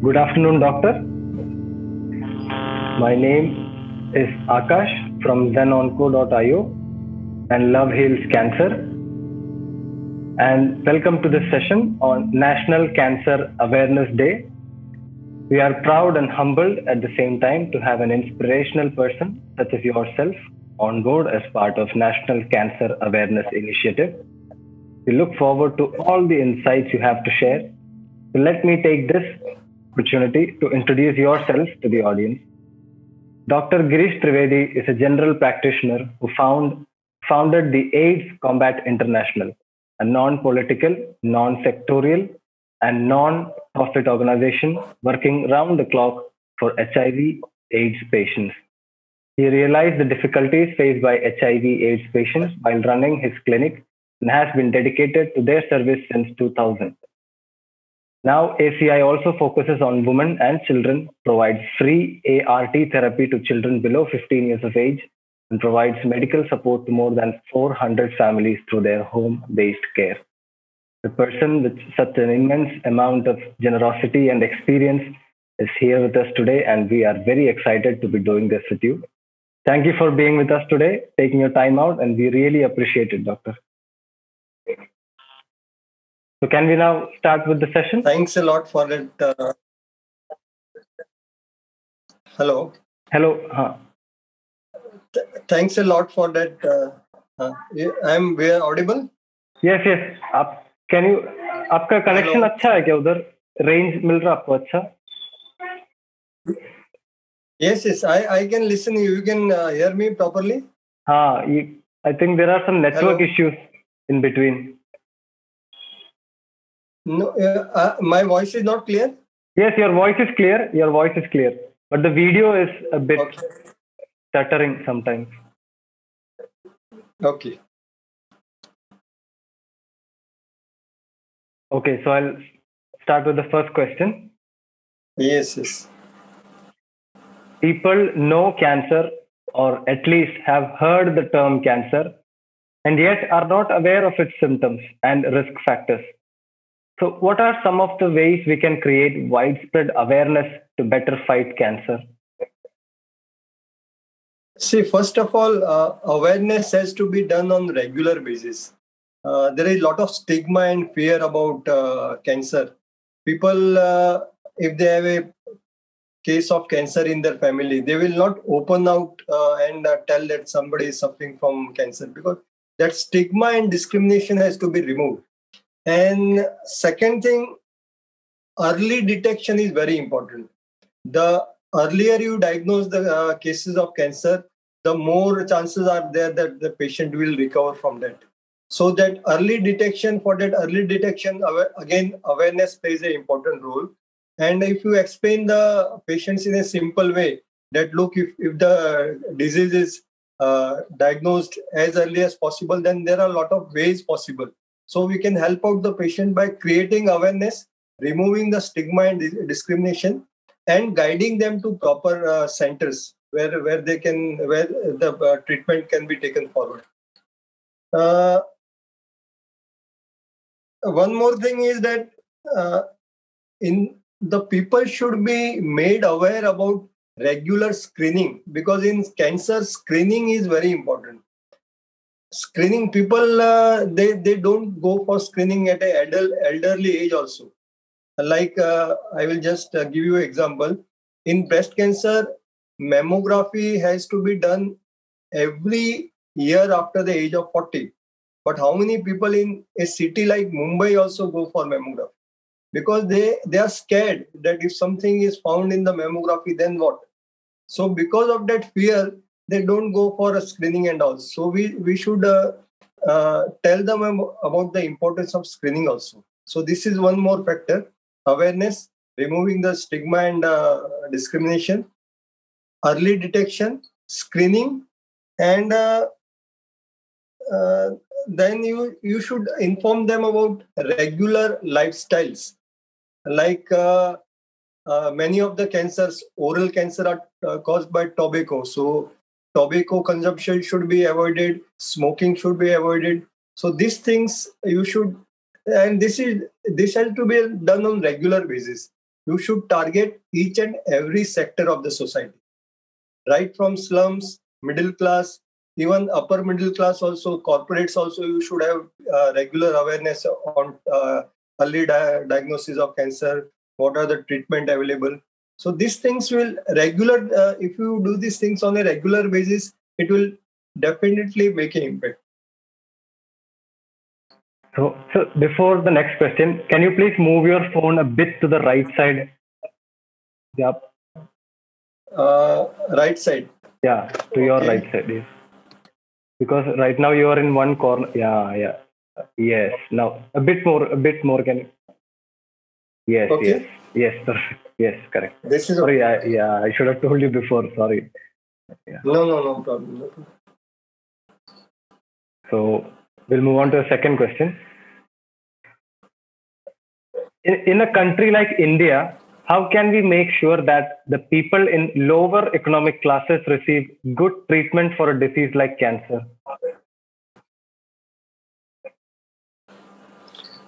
Good afternoon, doctor. My name is Akash from zenonco.io and Love Heals Cancer. And welcome to this session on National Cancer Awareness Day. We are proud and humbled at the same time to have an inspirational person such as yourself on board as part of National Cancer Awareness Initiative. We look forward to all the insights you have to share. So let me take this opportunity to introduce yourself to the audience. Dr. Girish Trivedi is a general practitioner who found, founded the AIDS Combat International, a non political, non sectorial, and non profit organization working round the clock for HIV AIDS patients. He realized the difficulties faced by HIV AIDS patients while running his clinic and has been dedicated to their service since 2000. Now, ACI also focuses on women and children, provides free ART therapy to children below 15 years of age, and provides medical support to more than 400 families through their home based care. The person with such an immense amount of generosity and experience is here with us today, and we are very excited to be doing this with you. Thank you for being with us today, taking your time out, and we really appreciate it, Doctor. So, can we now start with the session? Thanks a lot for it. Uh... Hello. Hello. Huh. Th- thanks a lot for that. Uh, uh, I'm we are audible. Yes, yes. आप can you आपका connection अच्छा है क्या उधर range मिल रहा आपको अच्छा Yes, yes. I I can listen. You You can uh, hear me properly. हाँ ये I think there are some network Hello. Issues in between No, uh, uh, my voice is not clear. Yes, your voice is clear. Your voice is clear, but the video is a bit Okay. stuttering sometimes. Okay. Okay, so I'll start with the first question. Yes, yes. People know cancer, or at least have heard the term cancer, and yet are not aware of its symptoms and risk factors. So, what are some of the ways we can create widespread awareness to better fight cancer? See, first of all, uh, awareness has to be done on regular basis. Uh, there is a lot of stigma and fear about uh, cancer. People, uh, if they have a case of cancer in their family, they will not open out uh, and uh, tell that somebody is suffering from cancer because that stigma and discrimination has to be removed. And second thing, early detection is very important. The earlier you diagnose the uh, cases of cancer, the more chances are there that the patient will recover from that. So that early detection, for that early detection, again, awareness plays an important role. And if you explain the patients in a simple way, that look, if, if the disease is uh, diagnosed as early as possible, then there are a lot of ways possible. So we can help out the patient by creating awareness, removing the stigma and discrimination, and guiding them to proper uh, centers where where they can where the uh, treatment can be taken forward. Uh, one more thing is that uh, in the people should be made aware about regular screening because in cancer screening is very important screening people uh, they they don't go for screening at an adult, elderly age also. Like uh, i will just uh, give you an example. In breast cancer mammography has to be done every year after the age of 40 but how many people in a city like mumbai also go for mammography? Because they they are scared that if something is found in the mammography then what? So because of that fear they don't go for a screening and all. So we we should uh, uh, tell them about the importance of screening also. So this is one more factor awareness removing the stigma and uh, discrimination early detection screening and uh, uh, then you you should inform them about regular lifestyles. Like uh, uh, many of the cancers oral cancer are uh, caused by tobacco. So tobacco consumption should be avoided smoking should be avoided. So these things you should and this is this has to be done on regular basis. You should target each and every sector of the society, right from slums, middle class, even upper middle class also, corporates also, you should have uh, regular awareness on uh, early di- diagnosis of cancer, what are the treatment available. So these things will regular, uh, if you do these things on a regular basis, it will definitely make an impact. So, so before the next question, can you please move your phone a bit to the right side? Yep. Uh, right side. Yeah, to your right side. Yes. Because right now you are in one corner. Yeah, yeah. Yes. Now a bit more. A bit more. Can. Yes. Okay. Yes. Yes. Perfect. Yes. Correct. This is Sorry. I, yeah. I should have told you before. Sorry. no, no, no problem. No problem. So we'll move on to the second question. In, in a country like India, how can we make sure that the people in lower economic classes receive good treatment for a disease like cancer?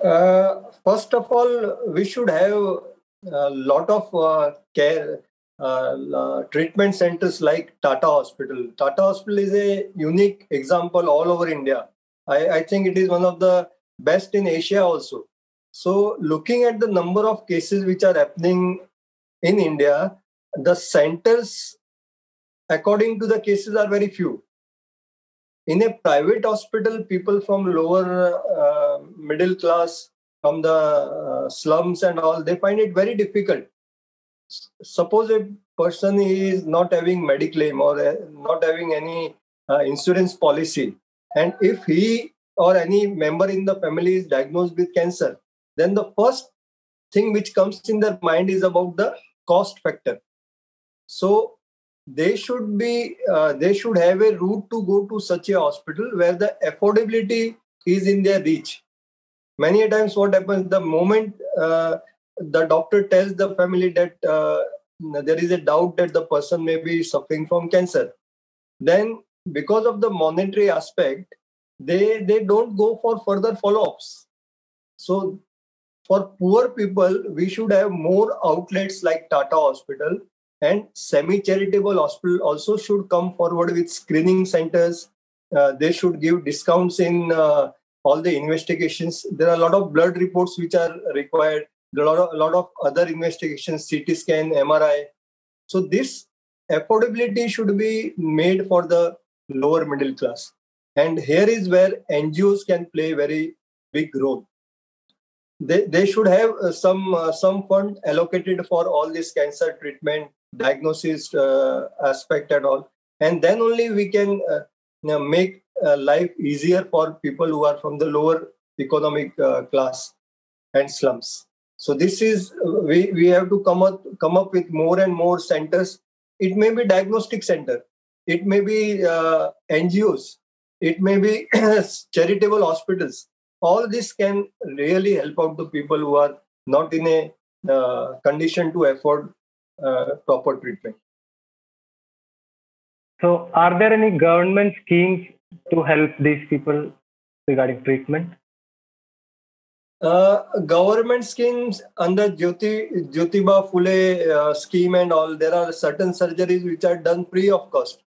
Uh, first of all, we should have a lot of uh, care uh, treatment centers like Tata Hospital. Tata Hospital is a unique example all over India. I, I think it is one of the best in Asia also. So, looking at the number of cases which are happening in India, the centers, according to the cases, are very few. In a private hospital, people from lower uh, middle class, from the uh, slums and all, they find it very difficult. Suppose a person is not having mediclaim or uh, not having any uh, insurance policy, and if he or any member in the family is diagnosed with cancer, then the first thing which comes in their mind is about the cost factor. So they should be uh, they should have a route to go to such a hospital where the affordability is in their reach many a times what happens the moment uh, the doctor tells the family that uh, there is a doubt that the person may be suffering from cancer then because of the monetary aspect they they don't go for further follow-ups. So for poor people we should have more outlets like tata hospital and semi-charitable hospital also should come forward with screening centers. Uh, they should give discounts in uh, all the investigations. There are a lot of blood reports which are required. A lot of, a lot of other investigations, CT scan, MRI. So this affordability should be made for the lower middle class. And here is where NGOs can play very big role. They, they should have uh, some uh, some fund allocated for all this cancer treatment, diagnosis uh, aspect and all. And then only we can uh, make life easier for people who are from the lower economic uh, class and slums. So this is we, we have to come up come up with more and more centers. It may be diagnostic center. It may be uh, ngos it may be charitable hospitals. All this can really help out the people who are not in a uh, condition to afford uh, proper treatment. So, are there any government schemes to help these people regarding treatment? Uh, government schemes under Jyoti Jyotiba Phule uh, scheme and all, there are certain surgeries which are done free of cost.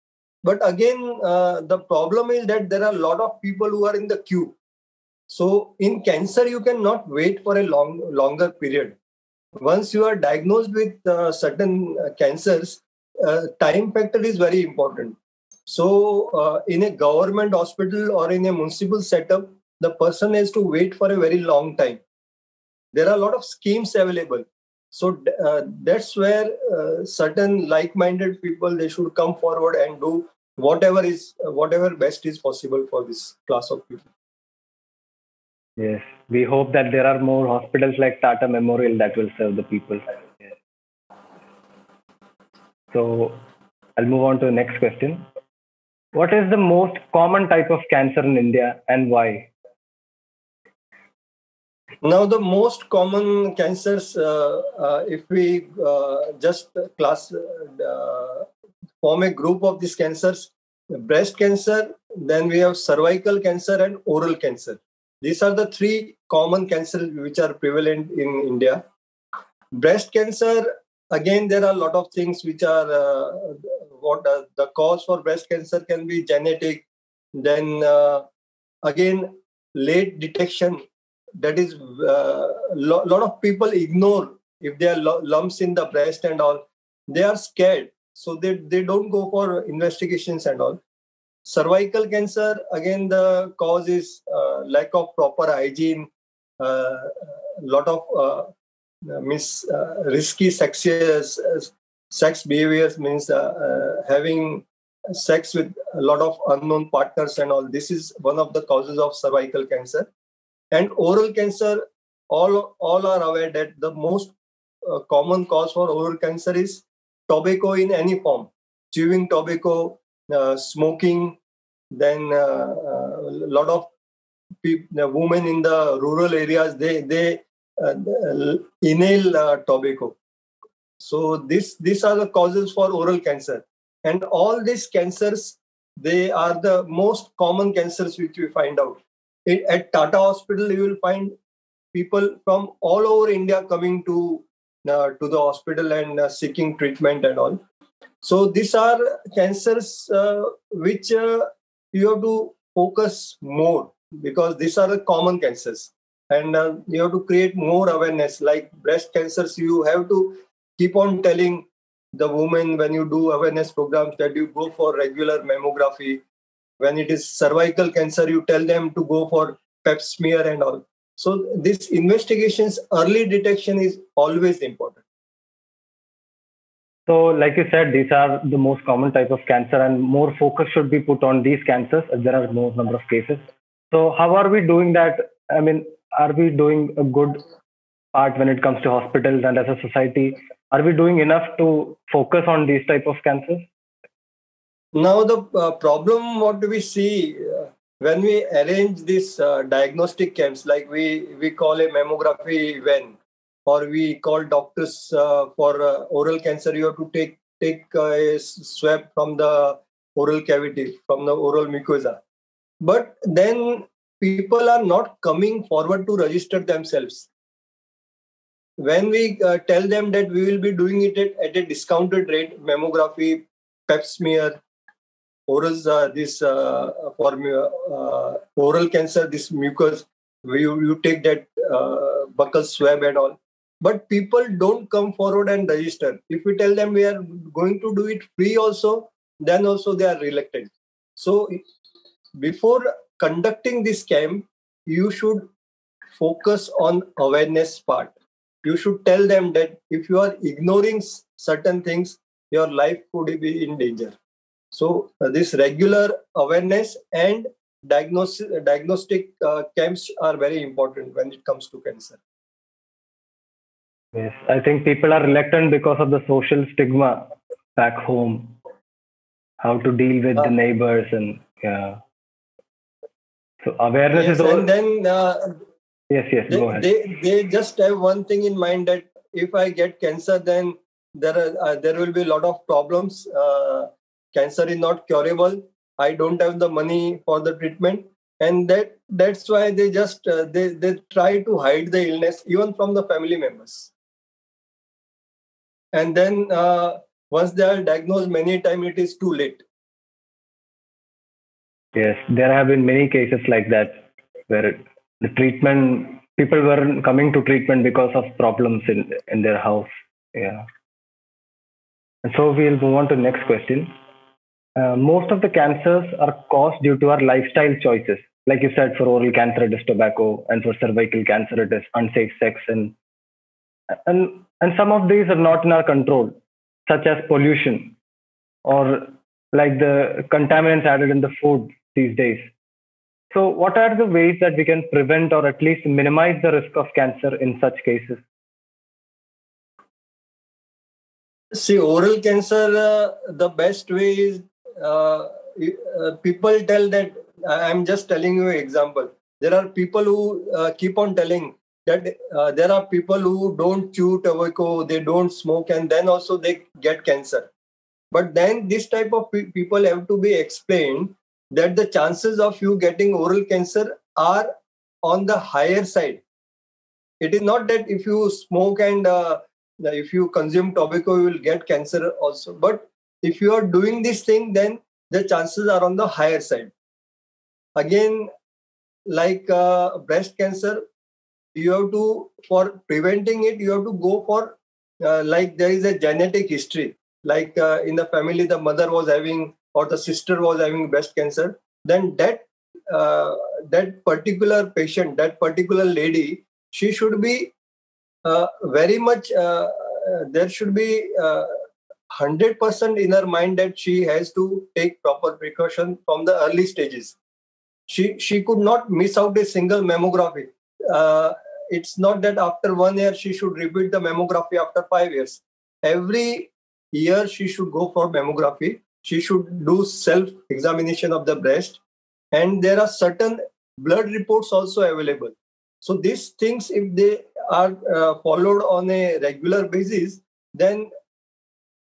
But again, uh, the problem is that there are a lot of people who are in the queue. So in cancer, you cannot wait for a long longer period. Once you are diagnosed with uh, certain cancers, uh, time factor is very important. So uh, in a government hospital or in a municipal setup, the person has to wait for a very long time. There are a lot of schemes available. So uh, that's where uh, certain like-minded people they should come forward and do whatever is whatever best is possible for this class of people. Yes, we hope that there are more hospitals like Tata Memorial that will serve the people. So, I'll move on to the next question. What is the most common type of cancer in India and why? Now, the most common cancers, uh, uh, if we uh, just class uh, form a group of these cancers, breast cancer, then we have cervical cancer and oral cancer. These are the three common cancers which are prevalent in India. breast cancer again there are a lot of things which are uh, what uh, the cause for breast cancer can be genetic then uh, again late detection that is a uh, lo- lot of people ignore if there are lumps in the breast and all. They are scared so they, they don't go for investigations and all. Cervical cancer again the cause is uh, lack of proper hygiene a uh, lot of uh, uh, risky sex sex behaviors means having sex with a lot of unknown partners and all. This is one of the causes of cervical cancer. And oral cancer all all are aware that the most uh, common cause for oral cancer is tobacco in any form. Chewing tobacco uh, smoking then uh, a uh, lot of people, women in the rural areas they they uh, inhale uh, tobacco so this these are the causes for oral cancer. And all these cancers they are the most common cancers which we find out. It, at tata hospital you will find people from all over india coming to uh, to the hospital and uh, seeking treatment and all. So these are cancers uh, which uh, you have to focus more because these are the common cancers. And uh, you have to create more awareness. Like breast cancers you have to keep on telling the women when you do awareness programs that you go for regular mammography. When it is cervical cancer you tell them to go for pap smear and all. So this investigations early detection is always important. So like you said these are the most common type of cancer and more focus should be put on these cancers as there are more number of cases. So how are we doing that? I mean are we doing a good part when it comes to hospitals and as a society are we doing enough to focus on these type of cancers? Now the uh, problem what do we see uh, when we arrange these uh, diagnostic camps like we we call a mammography when or we call doctors uh, for uh, oral cancer you have to take take a swab from the oral cavity from the oral mucosa. But then people are not coming forward to register themselves when we uh, tell them that we will be doing it at, at a discounted rate mammography pap smear oral uh, this uh, for uh, oral cancer this mucus you, you take that uh, buccal swab and all. But people don't come forward and register. If we tell them we are going to do it free also then also they are reluctant. So before conducting this camp you should focus on awareness part you should tell them that if you are ignoring certain things your life could be in danger. So uh, this regular awareness and diagnostic diagnostic uh, camps are very important when it comes to cancer. Yes i think people are reluctant because of the social stigma back home. How to deal with uh, the neighbors and yeah. So awareness yes, is all... and then uh, Yes, yes, they, go ahead. They, they just have one thing in mind that if I get cancer, then there are uh, there will be a lot of problems. Uh, cancer is not curable. I don't have the money for the treatment, and that that's why they just uh, they they try to hide the illness even from the family members. And then uh, once they are diagnosed, many times it is too late. Yes, there have been many cases like that where the treatment people were coming to treatment because of problems in in their house. Yeah. And so we'll move on to the next question. Uh, most of the cancers are caused due to our lifestyle choices. Like you said for oral cancer it is tobacco and for cervical cancer it is unsafe sex and and and some of these are not in our control such as pollution or like the contaminants added in the food these days so, what are the ways that we can prevent or at least minimize the risk of cancer in such cases? See, oral cancer, uh, the best way is uh, uh, people tell that I'm just telling you example. There are people who uh, keep on telling that uh, there are people who don't chew tobacco, they don't smoke, and then also they get cancer. But then this type of pe- people have to be explained that the chances of you getting oral cancer are on the higher side. It is not that if you smoke and uh, if you consume tobacco you will get cancer also. But if you are doing this thing then the chances are on the higher side. Again like uh, breast cancer you have to for preventing it you have to go for uh, like there is a genetic history. Like uh, in the family the mother was having or the sister was having breast cancer then that uh, that particular patient that particular lady she should be uh, very much uh, there should be 100% in her mind that she has to take proper precaution from the early stages. She she could not miss out a single mammography. Uh, it's not that after one year she should repeat the mammography after five years. Every year she should go for mammography she should do self examination of the breast. And there are certain blood reports also available. So these things if they are uh, followed on a regular basis then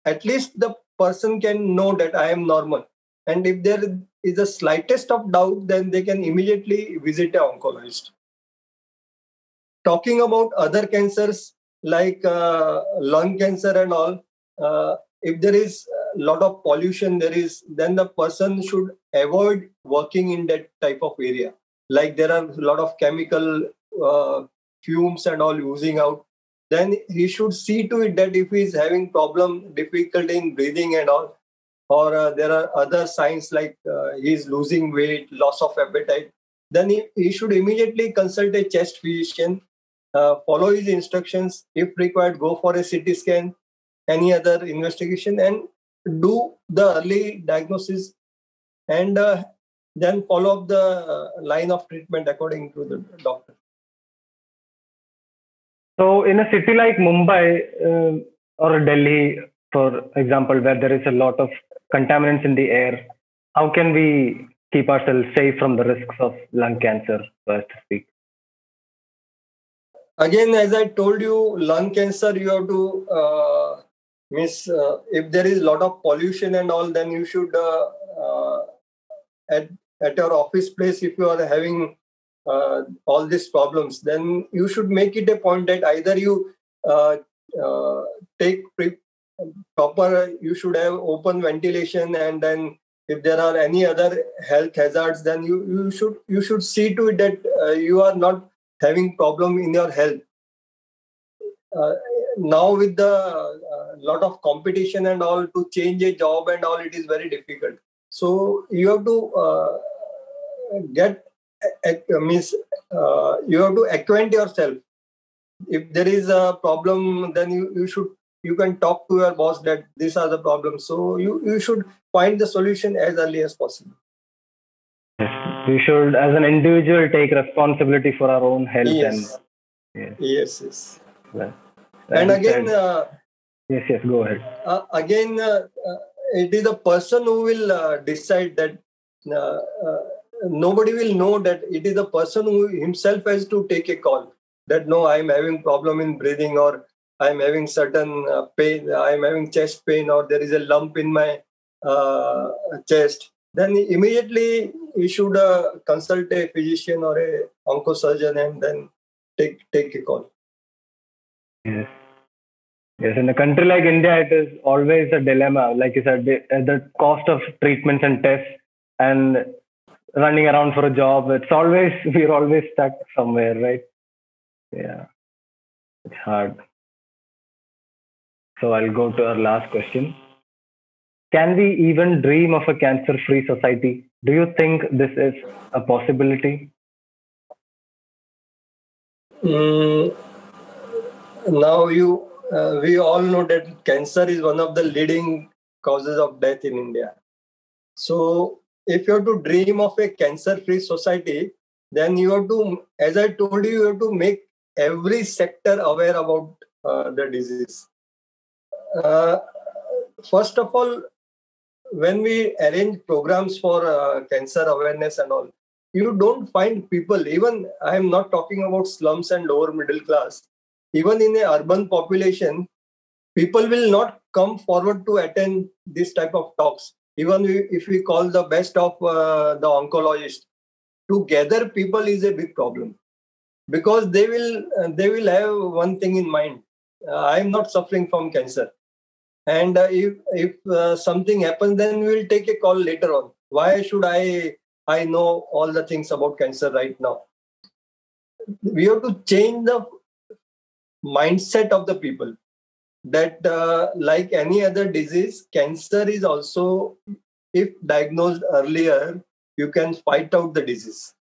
at least the person can know that i am normal. And if there is the slightest of doubt then they can immediately visit an oncologist. Talking about other cancers like uh, lung cancer and all uh, if there is lot of pollution there is then the person should avoid working in that type of area. Like there are a lot of chemical uh, fumes and all oozing out. Then he should see to it that if he is having problem difficulty in breathing and all or uh, there are other signs like uh, he is losing weight loss of appetite then he, he should immediately consult a chest physician uh, follow his instructions if required go for a ct scan any other investigation and do the early diagnosis and uh, then follow up the line of treatment according to the doctor. So, in a city like Mumbai uh, or Delhi, for example, where there is a lot of contaminants in the air, how can we keep ourselves safe from the risks of lung cancer, so as to speak? Again, as I told you, lung cancer, you have to uh, means uh, if there is a lot of pollution and all then you should uh, uh, at at your office place if you are having uh, all these problems then you should make it a point that either you uh, uh, take pre- proper you should have open ventilation and then if there are any other health hazards then you, you should you should see to it that you are not having problem in your health now with the uh, lot of competition and all to change a job and all it is very difficult. So you have to uh, get uh, means uh, you have to acquaint yourself. If there is a problem then you, you should you can talk to your boss that these are the problems. So you you should find the solution as early as possible. We should as an individual take responsibility for our own health yes. and yes yes, yes and again uh, yes yes go ahead. uh, again uh, uh it is the person who will uh, decide that uh, nobody will know that it is the person who himself has to take a call. That no i am having problem in breathing or i am having certain pain i am having chest pain or there is a lump in my chest. Then immediately you should consult a physician or a oncosurgeon and then take take a call. Yes Yes, in a country like India, it is always a dilemma. Like you said, the, the cost of treatments and tests and running around for a job. It's always we're always stuck somewhere, right? Yeah, it's hard. So I'll go to our last question. Can we even dream of a cancer-free society? Do you think this is a possibility? Mm, now you uh, we all know that cancer is one of the leading causes of death in India. So, if you have to dream of a cancer free society, then you have to, as I told you, you have to make every sector aware about uh, the disease. Uh, first of all, when we arrange programs for uh, cancer awareness and all, you don't find people, even I am not talking about slums and lower middle class, even in a urban population people will not come forward to attend this type of talks. Even if we call the best of uh, the oncologist to gather people is a big problem. Because they will uh, they will have one thing in mind. Uh, i'm not suffering from cancer. And uh, if if uh, something happens then we'll take a call later on. Why should i i know all the things about cancer right now? We have to change the mindset of the people that uh, like any other disease cancer is also if diagnosed earlier you can fight out the disease.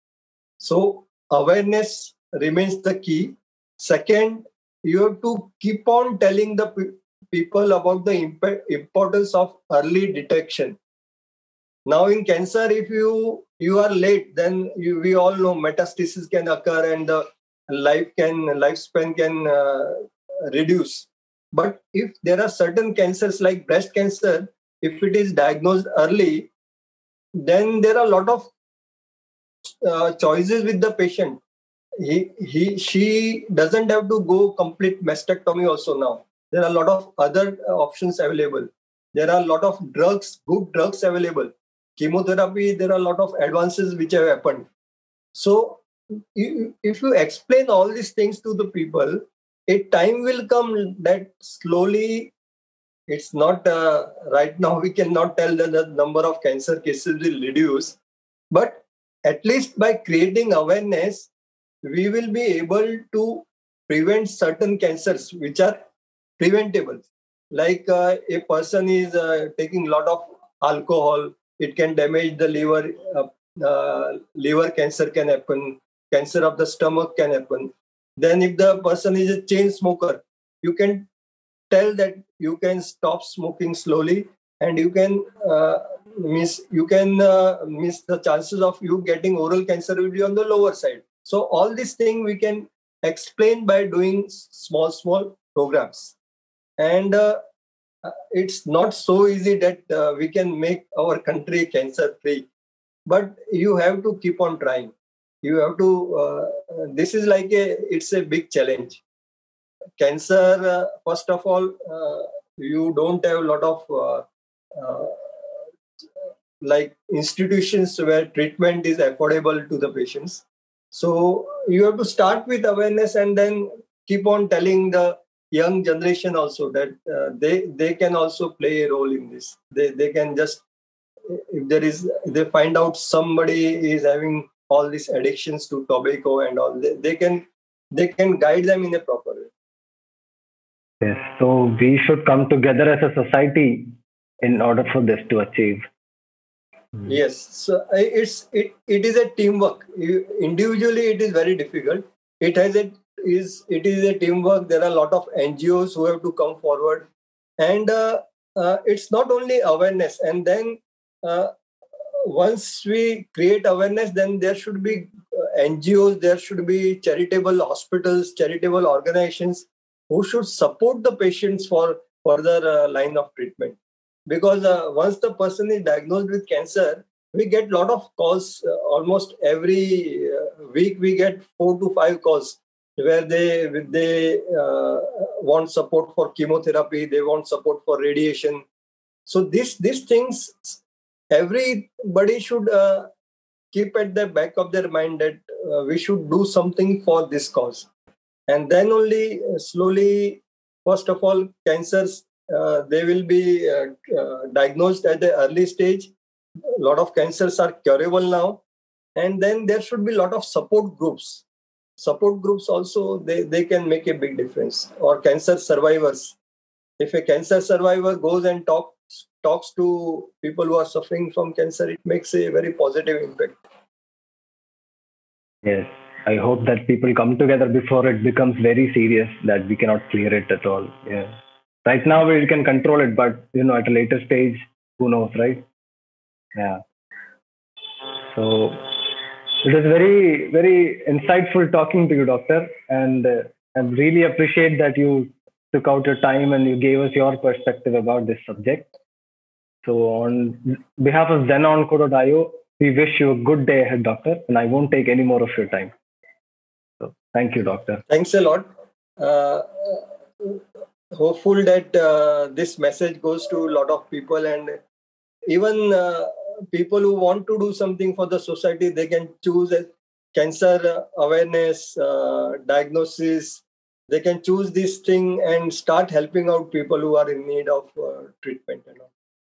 So awareness remains the key. Second you have to keep on telling the pe- people about the imp- importance of early detection. Now in cancer if you you are late then you, we all know metastasis can occur and the life can lifespan can uh, reduce. But if there are certain cancers like breast cancer if it is diagnosed early then there are a lot of uh, choices with the patient. He he she doesn't have to go complete mastectomy also now. There are a lot of other options available. There are a lot of drugs good drugs available. Chemotherapy there are a lot of advances which have happened. So if you explain all these things to the people, a time will come that slowly it's not uh, right now we cannot tell that the number of cancer cases will reduce but at least by creating awareness we will be able to prevent certain cancers which are preventable. Like uh, a person is uh, taking a lot of alcohol it can damage the liver uh, uh, liver cancer can happen cancer of the stomach can happen. Then if the person is a chain smoker you can tell that you can stop smoking slowly and you can uh, miss you can uh, miss the chances of you getting oral cancer will be on the lower side. So all these things we can explain by doing small small programs. And uh, it's not so easy that uh, we can make our country cancer free but you have to keep on trying you have to uh, this is like a it's a big challenge. Cancer uh, first of all uh, you don't have a lot of like institutions where treatment is affordable to the patients. So you have to start with awareness and then keep on telling the young generation also that uh, they they can also play a role in this. They they can just if there is they find out somebody is having all these addictions to tobacco and all they, they can they can guide them in a proper way. Yes so we should come together as a society in order for this to achieve. Yes so it's it, it is a teamwork. You, individually it is very difficult. It has a is it is a teamwork. There are a lot of ngos who have to come forward. And uh, uh, it's not only awareness and then uh, once we create awareness, then there should be uh, NGOs, there should be charitable hospitals, charitable organizations who should support the patients for further uh, line of treatment. Because uh, once the person is diagnosed with cancer, we get a lot of calls uh, almost every uh, week. We get four to five calls where they they uh, want support for chemotherapy, they want support for radiation. So this these things everybody should uh, keep at the back of their mind that uh, we should do something for this cause. And then only uh, slowly first of all cancers uh, they will be uh, uh, diagnosed at the early stage. A lot of cancers are curable now. And then there should be a lot of support groups. Support groups also they, they can make a big difference. Or cancer survivors. If a cancer survivor goes and talk talks to people who are suffering from cancer, it makes a very positive impact. Yes, I hope that people come together before it becomes very serious that we cannot clear it at all. Yeah. Right now we can control it, but you know, at a later stage, who knows, right? Yeah. So it was very, very insightful talking to you, doctor, and uh, I really appreciate that you took out your time and you gave us your perspective about this subject. So, on behalf of ZenOnco.io, we wish you a good day ahead, Doctor, and I won't take any more of your time. So, thank you, Doctor. Thanks a lot. Uh, hopeful that uh, this message goes to a lot of people and even uh, people who want to do something for the society, they can choose cancer awareness, uh, diagnosis, they can choose this thing and start helping out people who are in need of uh, treatment and all